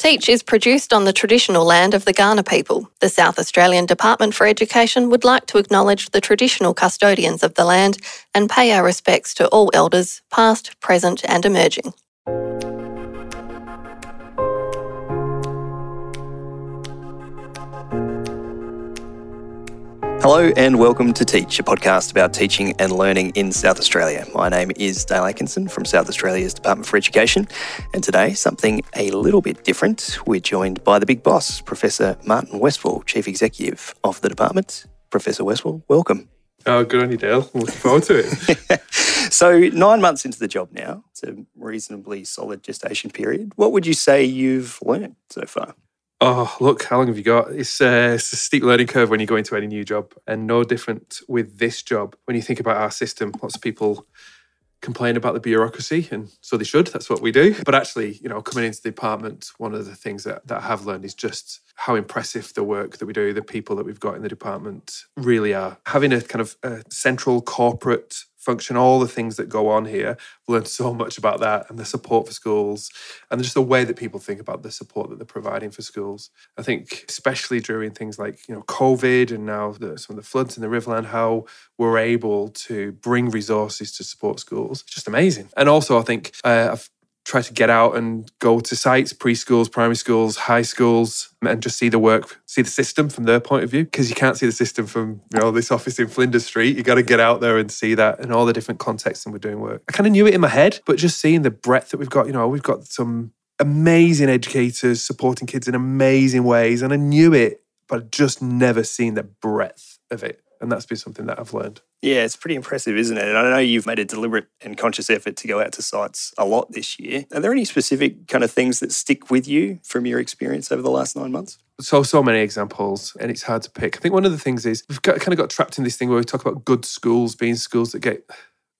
Teach is produced on the traditional land of the Kaurna people. The South Australian Department for Education would like to acknowledge the traditional custodians of the land and pay our respects to all elders, past, present, and emerging. Hello and welcome to Teach, a podcast about teaching and learning in South Australia. My name is Dale Atkinson from South Australia's Department for Education, and today something a little bit different. We're joined by the big boss, Professor Martin Westwell, Chief Executive of the department. Professor Westwell, welcome. Oh, good on you, Dale. I'm looking forward to it. so, nine months into the job now, it's a reasonably solid gestation period. What would you say you've learned so far? Oh, look, how long have you got? It's, uh, it's a steep learning curve when you go into any new job, and no different with this job. When you think about our system, lots of people complain about the bureaucracy, and so they should. That's what we do. But actually, you know, coming into the department, one of the things that, that I have learned is just how impressive the work that we do, the people that we've got in the department really are. Having a kind of a central corporate function, all the things that go on here. I've learned so much about that and the support for schools and just the way that people think about the support that they're providing for schools. I think, especially during things like, you know, COVID and now the, some of the floods in the Riverland, how we're able to bring resources to support schools. It's just amazing. And also, I think uh, I've try to get out and go to sites, preschools, primary schools, high schools, and just see the work, see the system from their point of view. Because you can't see the system from you know this office in Flinders Street. You got to get out there and see that in all the different contexts and we're doing work. I kind of knew it in my head, but just seeing the breadth that we've got, you know, we've got some amazing educators supporting kids in amazing ways, and I knew it, but I'd just never seen the breadth of it. And that's been something that I've learned. Yeah, it's pretty impressive, isn't it? And I know you've made a deliberate and conscious effort to go out to sites a lot this year. Are there any specific kind of things that stick with you from your experience over the last nine months? So, so many examples, and it's hard to pick. I think one of the things is we've got, kind of got trapped in this thing where we talk about good schools being schools that get,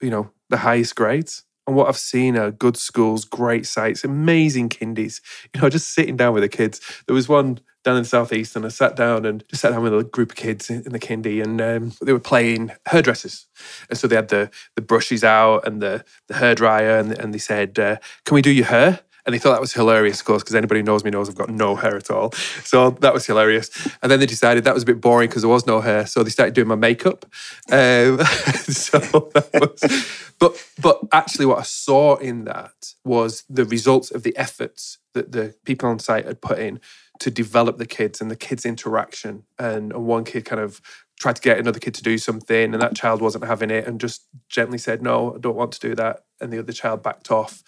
you know, the highest grades. And what I've seen are good schools, great sites, amazing kindies. You know, just sitting down with the kids. There was one down in the southeast, and I sat down and just sat down with a group of kids in, the kindy, and um, they were playing hairdressers, and so they had the the brushes out and the the hair dryer, and, and they said, uh, "Can we do your hair?" And they thought that was hilarious, of course, because anybody who knows me knows I've got no hair at all. So that was hilarious. And then they decided that was a bit boring because there was no hair. So they started doing my makeup. Um, so was, but but actually, what I saw in that was the results of the efforts that the people on site had put in to develop the kids and the kids' interaction. And, one kid kind of tried to get another kid to do something, and that child wasn't having it, and just gently said, "No, I don't want to do that," and the other child backed off.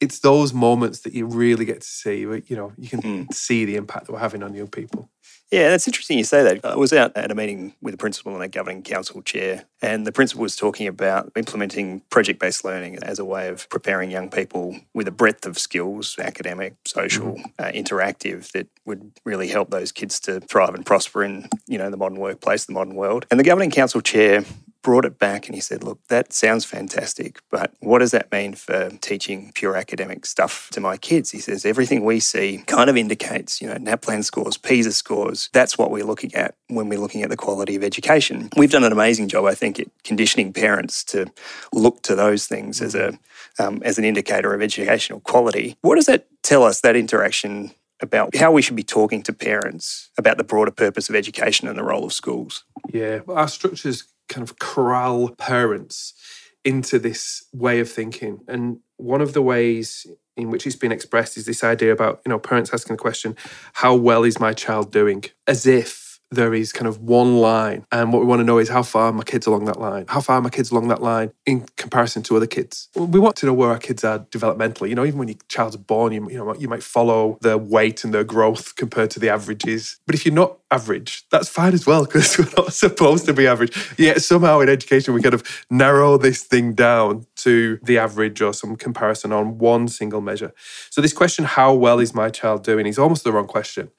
It's those moments that you really get to see. You know, you can mm. see the impact that we're having on young people. Yeah, that's interesting you say that. I was out at a meeting with a principal and a governing council chair, and the principal was talking about implementing project based learning as a way of preparing young people with a breadth of skills academic, social, mm-hmm. uh, interactive that would really help those kids to thrive and prosper in you know the modern workplace, the modern world. And the governing council chair brought it back and he said, Look, that sounds fantastic, but what does that mean for teaching pure academic stuff to my kids? He says, Everything we see kind of indicates, you know, NAPLAN scores, PISA scores. That's what we're looking at when we're looking at the quality of education. We've done an amazing job, I think, at conditioning parents to look to those things as a um, as an indicator of educational quality. What does that tell us, that interaction about how we should be talking to parents about the broader purpose of education and the role of schools? Yeah, well, our structures kind of corral parents into this way of thinking. And one of the ways in which it's been expressed is this idea about, you know, parents asking the question, how well is my child doing? As if there is kind of one line. And what we want to know is how far my kids along that line? How far my kids along that line in comparison to other kids? We want to know where our kids are developmentally. You know, even when your child's born, you, you know, you might follow their weight and their growth compared to the averages. But if you're not average, that's fine as well, because we're not supposed to be average. Yet somehow in education, we kind of narrow this thing down to the average or some comparison on one single measure. So this question, how well is my child doing, is almost the wrong question.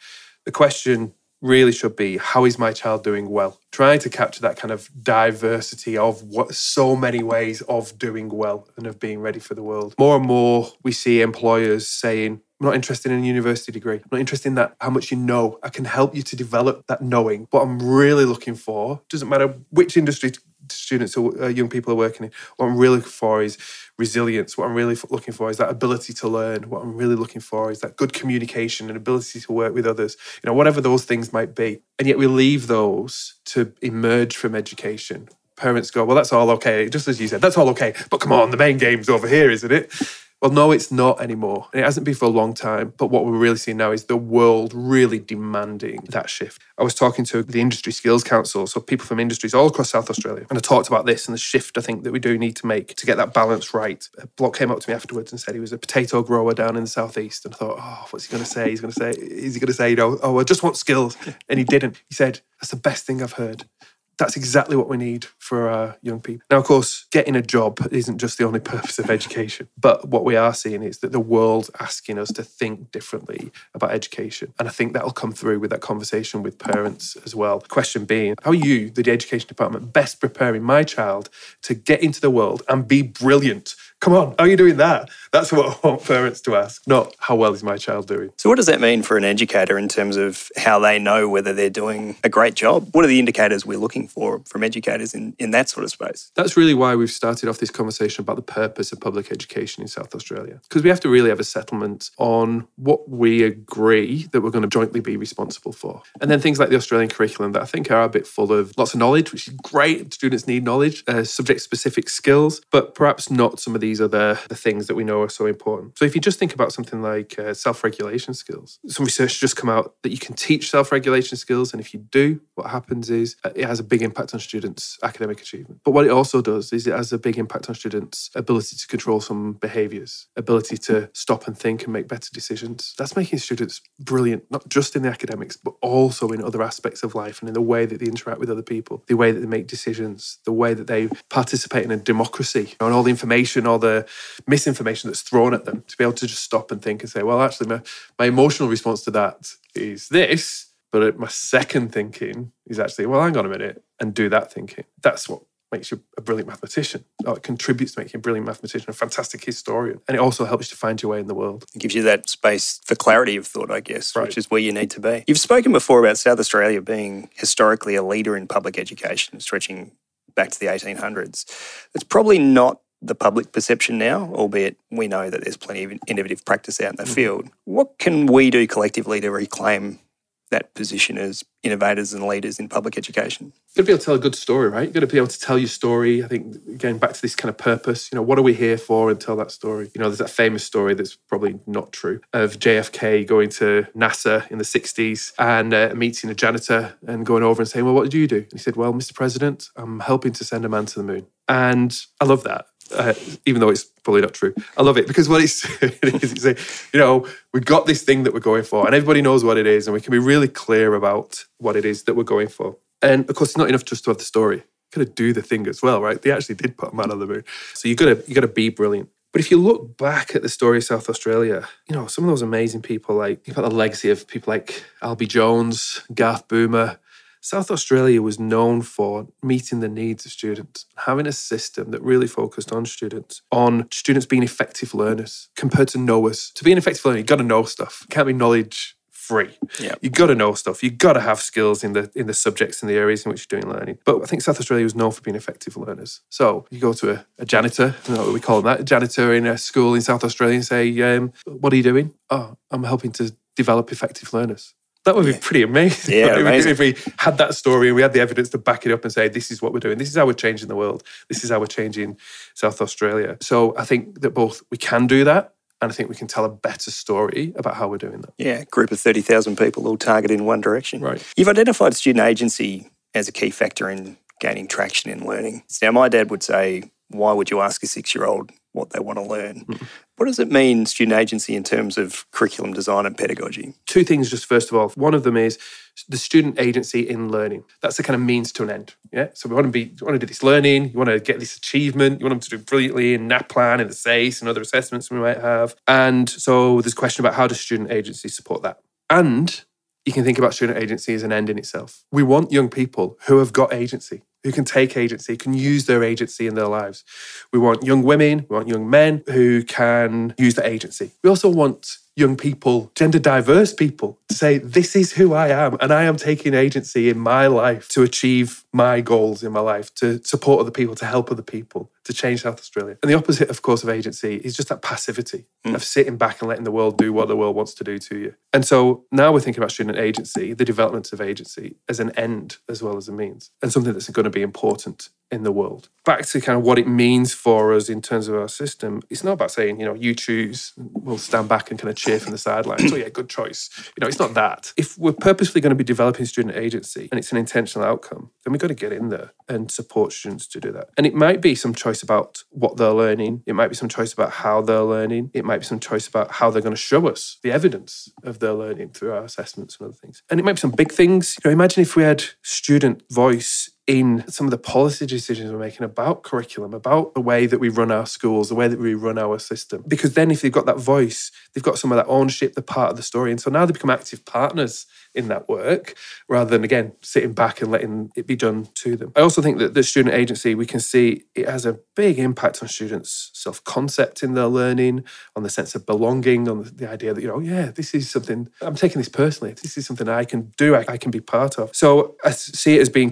The question really should be how is my child doing well trying to capture that kind of diversity of what so many ways of doing well and of being ready for the world more and more we see employers saying I'm not interested in a university degree. I'm not interested in that how much you know. I can help you to develop that knowing. What I'm really looking for doesn't matter which industry students or uh, young people are working in. What I'm really looking for is resilience. What I'm really looking for is that ability to learn. What I'm really looking for is that good communication and ability to work with others. You know, whatever those things might be. And yet we leave those to emerge from education. Parents go, well, that's all okay. Just as you said, that's all okay. But come on, the main game's over here, isn't it? Well, no, it's not anymore. And it hasn't been for a long time. But what we're really seeing now is the world really demanding that shift. I was talking to the Industry Skills Council, so people from industries all across South Australia, and I talked about this and the shift I think that we do need to make to get that balance right. A bloke came up to me afterwards and said he was a potato grower down in the southeast, and I thought, oh, what's he going to say? He's going to say, is he going to say, you know, oh, I just want skills, and he didn't. He said, that's the best thing I've heard that's exactly what we need for our young people. Now, of course, getting a job isn't just the only purpose of education, but what we are seeing is that the world's asking us to think differently about education. And I think that'll come through with that conversation with parents as well. Question being, how are you, the education department, best preparing my child to get into the world and be brilliant Come on, how are you doing that? That's what I want parents to ask, not how well is my child doing. So, what does that mean for an educator in terms of how they know whether they're doing a great job? What are the indicators we're looking for from educators in, in that sort of space? That's really why we've started off this conversation about the purpose of public education in South Australia. Because we have to really have a settlement on what we agree that we're going to jointly be responsible for. And then things like the Australian curriculum that I think are a bit full of lots of knowledge, which is great. Students need knowledge, uh, subject specific skills, but perhaps not some of these are the, the things that we know are so important. So if you just think about something like uh, self-regulation skills, some research just come out that you can teach self-regulation skills, and if you do, what happens is uh, it has a big impact on students' academic achievement. But what it also does is it has a big impact on students' ability to control some behaviours, ability to stop and think and make better decisions. That's making students brilliant, not just in the academics, but also in other aspects of life and in the way that they interact with other people, the way that they make decisions, the way that they participate in a democracy, and all the information, all the misinformation that's thrown at them to be able to just stop and think and say, well, actually, my, my emotional response to that is this. But my second thinking is actually, well, hang on a minute, and do that thinking. That's what makes you a brilliant mathematician. Or it contributes to making you a brilliant mathematician, a fantastic historian. And it also helps you to find your way in the world. It gives you that space for clarity of thought, I guess, right. which is where you need to be. You've spoken before about South Australia being historically a leader in public education, stretching back to the 1800s. It's probably not the public perception now, albeit we know that there's plenty of innovative practice out in the mm-hmm. field. What can we do collectively to reclaim that position as innovators and leaders in public education? You've got to be able to tell a good story, right? You've got to be able to tell your story. I think going back to this kind of purpose, you know, what are we here for and tell that story? You know, there's that famous story that's probably not true of JFK going to NASA in the 60s and uh, meeting a janitor and going over and saying, Well, what did you do? And he said, Well, Mr. President, I'm helping to send a man to the moon. And I love that uh, even though it's probably not true. I love it because what it's, it is, it's you know, we've got this thing that we're going for, and everybody knows what it is, and we can be really clear about what it is that we're going for. And of course, it's not enough just to have the story. You got to do the thing as well, right? They actually did put a man on the moon, so you got to you got to be brilliant. But if you look back at the story of South Australia, you know, some of those amazing people, like you've got the legacy of people like Albie Jones, Garth Boomer, South Australia was known for meeting the needs of students, having a system that really focused on students, on students being effective learners compared to knowers. To be an effective learner, you've got to know stuff. It can't be knowledge free. You've got to know stuff. You've got to have skills in the in the subjects in the areas in which you're doing learning. But I think South Australia was known for being effective learners. So you go to a, a janitor, you know what we call them that, a janitor in a school in South Australia and say, um, what are you doing? Oh, I'm helping to develop effective learners. That would be pretty amazing. Yeah, amazing. If we had that story and we had the evidence to back it up and say, this is what we're doing. This is how we're changing the world. This is how we're changing South Australia. So I think that both we can do that and I think we can tell a better story about how we're doing that. Yeah, group of 30,000 people all targeted in one direction. Right. You've identified student agency as a key factor in gaining traction in learning. Now, my dad would say, why would you ask a six year old what they want to learn? Mm-hmm. What does it mean, student agency, in terms of curriculum design and pedagogy? Two things, just first of all. One of them is the student agency in learning. That's the kind of means to an end. Yeah. So we want to be, want to do this learning. You want to get this achievement. You want them to do brilliantly in NAPLAN and the SACE and other assessments we might have. And so there's question about how does student agency support that? And you can think about student agency as an end in itself. We want young people who have got agency who can take agency, can use their agency in their lives. We want young women, we want young men who can use their agency. We also want young people, gender diverse people, say, this is who I am. And I am taking agency in my life to achieve my goals in my life, to support other people, to help other people, to change South Australia. And the opposite, of course, of agency is just that passivity mm. of sitting back and letting the world do what the world wants to do to you. And so now we're thinking about student agency, the development of agency as an end as well as a means, and something that's going to be important in the world. Back to kind of what it means for us in terms of our system, it's not about saying, you know, you choose, we'll stand back and kind of cheer from the sidelines. oh, yeah, good choice. You know, it's not that. If we're purposefully going to be developing student agency and it's an intentional outcome, then we've got to get in there and support students to do that. And it might be some choice about what they're learning, it might be some choice about how they're learning, it might be some choice about how they're going to show us the evidence of their learning through our assessments and other things. And it might be some big things. You know, imagine if we had student voice in some of the policy decisions we're making about curriculum, about the way that we run our schools, the way that we run our system. Because then, if they've got that voice, they've got some of that ownership, the part of the story. And so now they become active partners in that work rather than, again, sitting back and letting it be done to them. I also think that the student agency, we can see it has a big impact on students' self concept in their learning, on the sense of belonging, on the idea that, you know, yeah, this is something, I'm taking this personally. This is something I can do, I, I can be part of. So I see it as being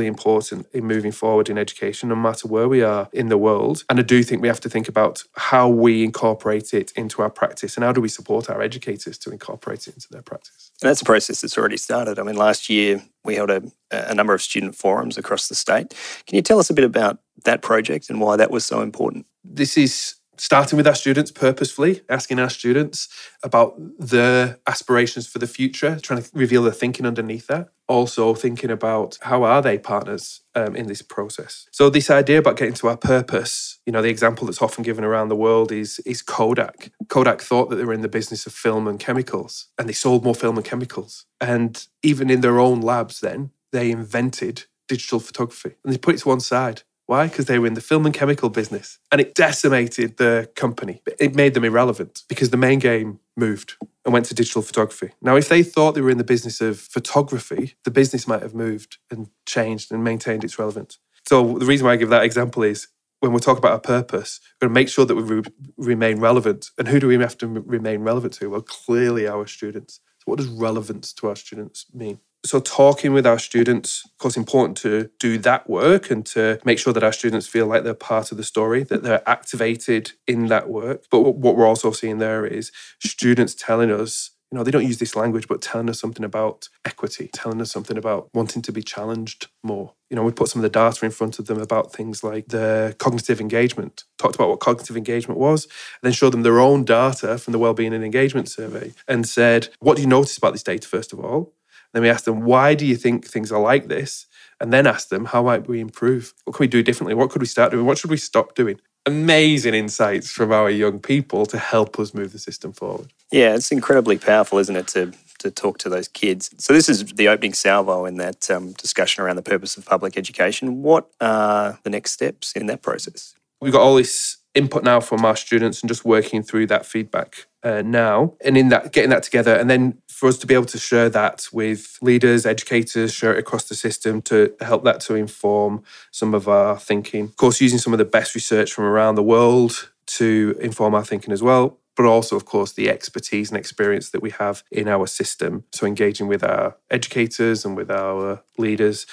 crucially important in moving forward in education, no matter where we are in the world. And I do think we have to think about how we incorporate it into our practice and how do we support our educators to incorporate it into their practice. And that's a process that's already started. I mean, last year we held a, a number of student forums across the state. Can you tell us a bit about that project and why that was so important? This is starting with our students purposefully, asking our students about their aspirations for the future, trying to reveal their thinking underneath that. Also, thinking about how are they partners um, in this process. So, this idea about getting to our purpose, you know, the example that's often given around the world is is Kodak. Kodak thought that they were in the business of film and chemicals, and they sold more film and chemicals. And even in their own labs, then they invented digital photography, and they put it to one side why? Because they were in the film and chemical business and it decimated the company. It made them irrelevant because the main game moved and went to digital photography. Now, if they thought they were in the business of photography, the business might have moved and changed and maintained its relevance. So, the reason why I give that example is when we talk about our purpose, we're going to make sure that we re- remain relevant. And who do we have to remain relevant to? Well, clearly our students. So, what does relevance to our students mean? So talking with our students of course important to do that work and to make sure that our students feel like they're part of the story that they're activated in that work. But what we're also seeing there is students telling us you know they don't use this language but telling us something about equity telling us something about wanting to be challenged more. You know we put some of the data in front of them about things like the cognitive engagement talked about what cognitive engagement was and then showed them their own data from the well-being and engagement survey and said what do you notice about this data first of all then we ask them, why do you think things are like this? And then ask them, how might we improve? What can we do differently? What could we start doing? What should we stop doing? Amazing insights from our young people to help us move the system forward. Yeah, it's incredibly powerful, isn't it, to to talk to those kids. So this is the opening salvo in that um, discussion around the purpose of public education. What are the next steps in that process? We've got all this input now from our students and just working through that feedback uh, now and in that getting that together and then for us to be able to share that with leaders educators share it across the system to help that to inform some of our thinking. Of course using some of the best research from around the world to inform our thinking as well but also of course the expertise and experience that we have in our system. So engaging with our educators and with our leaders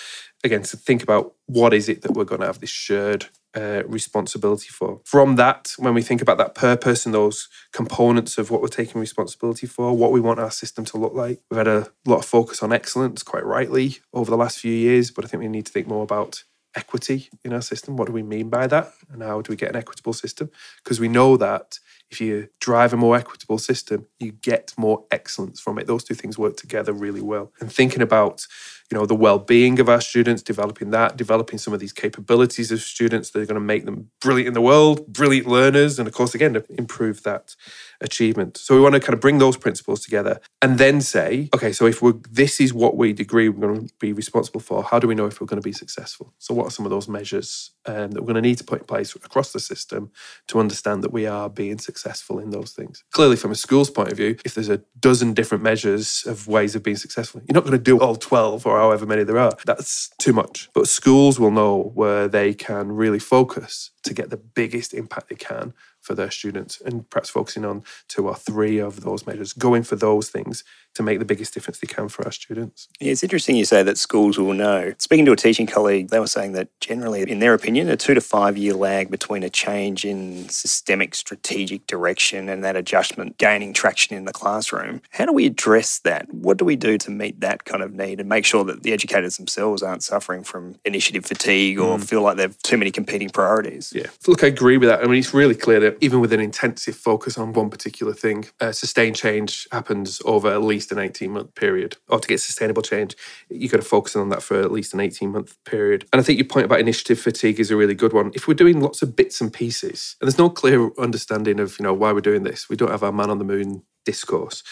again to think about what is it that we're going to have this shared uh, responsibility for. From that, when we think about that purpose and those components of what we're taking responsibility for, what we want our system to look like, we've had a lot of focus on excellence, quite rightly, over the last few years, but I think we need to think more about equity in our system. What do we mean by that? And how do we get an equitable system? Because we know that if you drive a more equitable system, you get more excellence from it. Those two things work together really well. And thinking about you know the well-being of our students developing that developing some of these capabilities of students that are going to make them brilliant in the world brilliant learners and of course again improve that achievement. So we want to kind of bring those principles together and then say okay so if we're this is what we agree we're going to be responsible for how do we know if we're going to be successful? So what are some of those measures um, that we're going to need to put in place across the system to understand that we are being successful in those things? Clearly from a school's point of view if there's a dozen different measures of ways of being successful you're not going to do all 12 or however many there are. That's too much. But schools will know where they can really focus to get the biggest impact they can for their students and perhaps focusing on two or three of those measures, going for those things to make the biggest difference they can for our students. Yeah, it's interesting you say that schools will know. Speaking to a teaching colleague, they were saying that generally, in their opinion, a two to five year lag between a change in systemic strategic direction and that adjustment gaining traction in the classroom. How do we address that? What do we do to meet that kind of need and make sure that the educators themselves aren't suffering from initiative fatigue or mm. feel like they've too many competing priorities? Yeah, look, I agree with that. I mean, it's really clear that even with an intensive focus on one particular thing, uh, sustained change happens over at least an 18 month period. Or to get sustainable change, you've got to focus on that for at least an 18 month period. And I think your point about initiative fatigue is a really good one. If we're doing lots of bits and pieces, and there's no clear understanding of, you know, why we're doing this, we don't have our man on the moon discourse.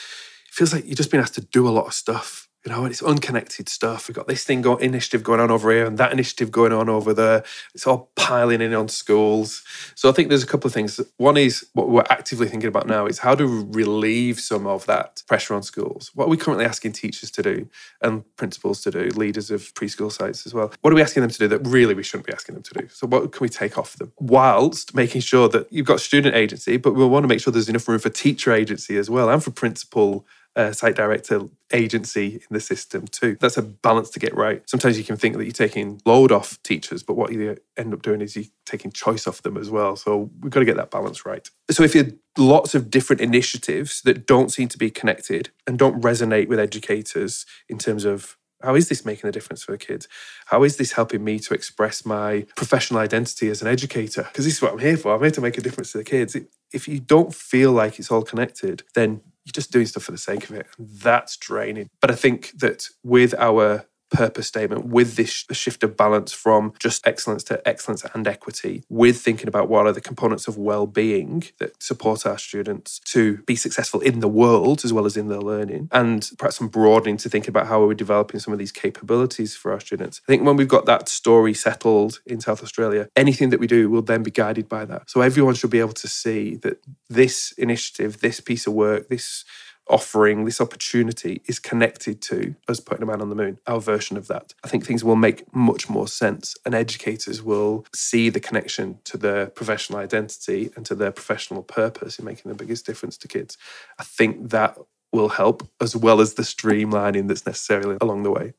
It feels like you've just been asked to do a lot of stuff you know, it's unconnected stuff. We've got this thing going, initiative going on over here and that initiative going on over there. It's all piling in on schools. So I think there's a couple of things. One is what we're actively thinking about now is how to relieve some of that pressure on schools. What are we currently asking teachers to do and principals to do, leaders of preschool sites as well? What are we asking them to do that really we shouldn't be asking them to do? So what can we take off them? Whilst making sure that you've got student agency, but we want to make sure there's enough room for teacher agency as well and for principal uh, site director agency in the system too. That's a balance to get right. Sometimes you can think that you're taking load off teachers, but what you end up doing is you're taking choice off them as well. So we've got to get that balance right. So if you have lots of different initiatives that don't seem to be connected and don't resonate with educators in terms of how is this making a difference for the kids? How is this helping me to express my professional identity as an educator? Because this is what I'm here for. I'm here to make a difference to the kids. If you don't feel like it's all connected, then you're just doing stuff for the sake of it. That's draining. But I think that with our purpose statement with this shift of balance from just excellence to excellence and equity with thinking about what are the components of well-being that support our students to be successful in the world as well as in their learning and perhaps some broadening to think about how are we're developing some of these capabilities for our students. I think when we've got that story settled in south australia anything that we do will then be guided by that. So everyone should be able to see that this initiative this piece of work this offering, this opportunity is connected to us putting a man on the moon, our version of that. I think things will make much more sense and educators will see the connection to their professional identity and to their professional purpose in making the biggest difference to kids. I think that will help as well as the streamlining that's necessarily along the way.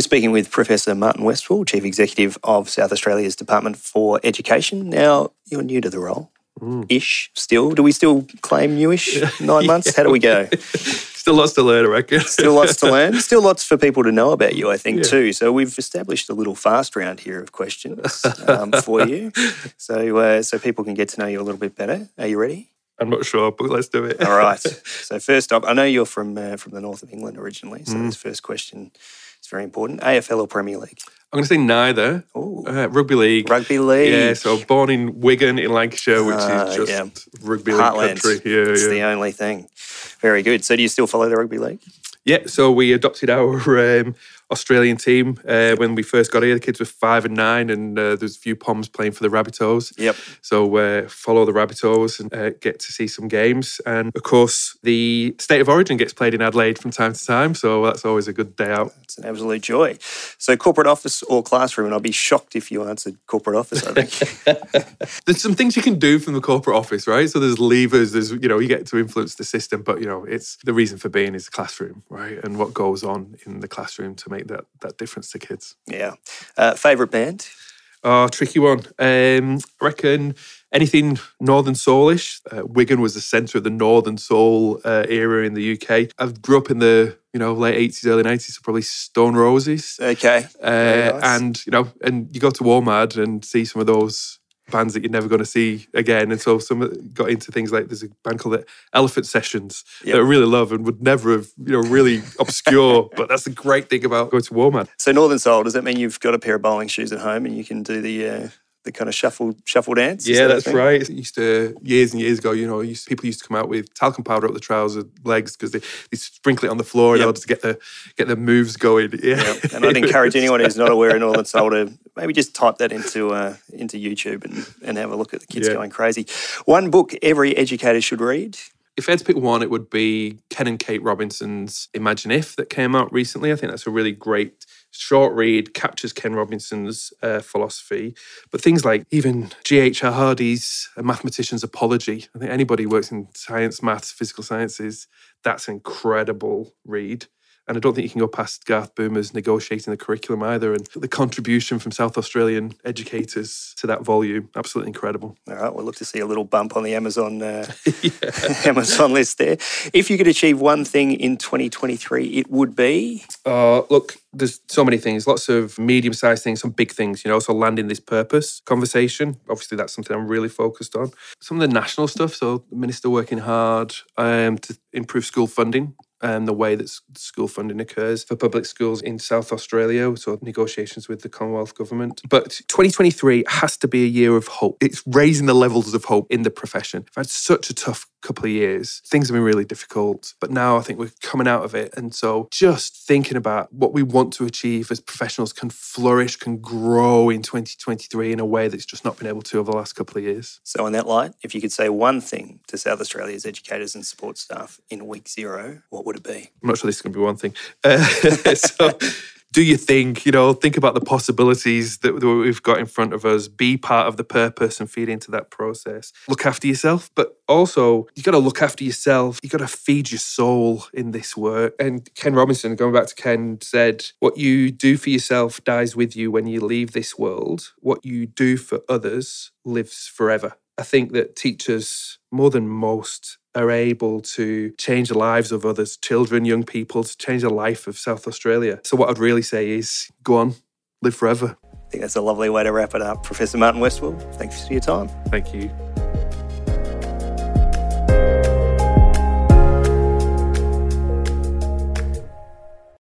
We're speaking with Professor Martin Westwell, Chief Executive of South Australia's Department for Education. Now, you're new to the role. Mm. Ish, still. Do we still claim newish? Nine months? How do we go? still lots to learn, I reckon. still lots to learn. Still lots for people to know about you, I think, yeah. too. So we've established a little fast round here of questions um, for you, so uh, so people can get to know you a little bit better. Are you ready? I'm not sure, but let's do it. All right. So first up, I know you're from uh, from the north of England originally. So mm. this first question very important. AFL or Premier League? I'm going to say neither. Uh, rugby league. Rugby league. Yeah, so born in Wigan in Lancashire, which uh, is just yeah. rugby league Heartland. country. Yeah, it's yeah. the only thing. Very good. So do you still follow the rugby league? Yeah, so we adopted our um, Australian team uh, when we first got here. The kids were five and nine, and uh, there's a few Poms playing for the Rabbitohs. Yep. So uh, follow the Rabbitohs and uh, get to see some games. And of course, the State of Origin gets played in Adelaide from time to time, so that's always a good day out. It's an absolute joy. So corporate office or classroom, and I'll be shocked if you answered corporate office. I think there's some things you can do from the corporate office, right? So there's levers. There's you know you get to influence the system, but you know it's the reason for being is the classroom, right? And what goes on in the classroom to make make that that difference to kids. Yeah. Uh, favorite band? Oh, tricky one. Um, I reckon anything Northern Soulish. Uh, Wigan was the centre of the Northern Soul uh, era in the UK. I grew up in the you know late eighties, early nineties, so probably Stone Roses. Okay. Uh, nice. And you know, and you go to WOMAD and see some of those bands that you're never going to see again. And so some got into things like there's a band called the Elephant Sessions yep. that I really love and would never have, you know, really obscure. but that's the great thing about going to WOMAD. So Northern Soul, does that mean you've got a pair of bowling shoes at home and you can do the uh, the kind of shuffle shuffle dance. Yeah, that that's right. It used to years and years ago. You know, used, people used to come out with talcum powder up the trouser legs because they, they sprinkle it on the floor yep. in order to get the get the moves going. Yeah, yep. and I'd encourage anyone who's not aware of Northern Soul to maybe just type that into uh, into YouTube and and have a look at the kids yeah. going crazy. One book every educator should read. If I had to pick one, it would be Ken and Kate Robinson's Imagine If that came out recently. I think that's a really great short read, captures Ken Robinson's uh, philosophy. But things like even G.H.R. Hardy's A Mathematician's Apology, I think anybody who works in science, maths, physical sciences, that's an incredible read. And I don't think you can go past Garth Boomer's negotiating the curriculum either. And the contribution from South Australian educators to that volume, absolutely incredible. All right, we'll look to see a little bump on the Amazon uh, Amazon list there. If you could achieve one thing in 2023, it would be. Uh, look, there's so many things, lots of medium sized things, some big things, you know, so landing this purpose conversation. Obviously, that's something I'm really focused on. Some of the national stuff, so the minister working hard um, to improve school funding and the way that school funding occurs for public schools in South Australia, so negotiations with the Commonwealth Government. But 2023 has to be a year of hope. It's raising the levels of hope in the profession. I've had such a tough couple of years. Things have been really difficult, but now I think we're coming out of it. And so just thinking about what we want to achieve as professionals can flourish, can grow in 2023 in a way that's just not been able to over the last couple of years. So, in that light, if you could say one thing to South Australia's educators and support staff in week zero, what would it be? I'm not sure this is going to be one thing. Uh, so, do you think, you know, think about the possibilities that, we've got in front of us, be part of the purpose and feed into that process. Look after yourself, but also you got to look after yourself. You got to feed your soul in this work. And Ken Robinson, going back to Ken, said, What you do for yourself dies with you when you leave this world. What you do for others lives forever. I think that teachers, more than most, are able to change the lives of others, children, young people, to change the life of South Australia. So, what I'd really say is go on, live forever. I think that's a lovely way to wrap it up. Professor Martin Westwell, thanks for your time. Thank you.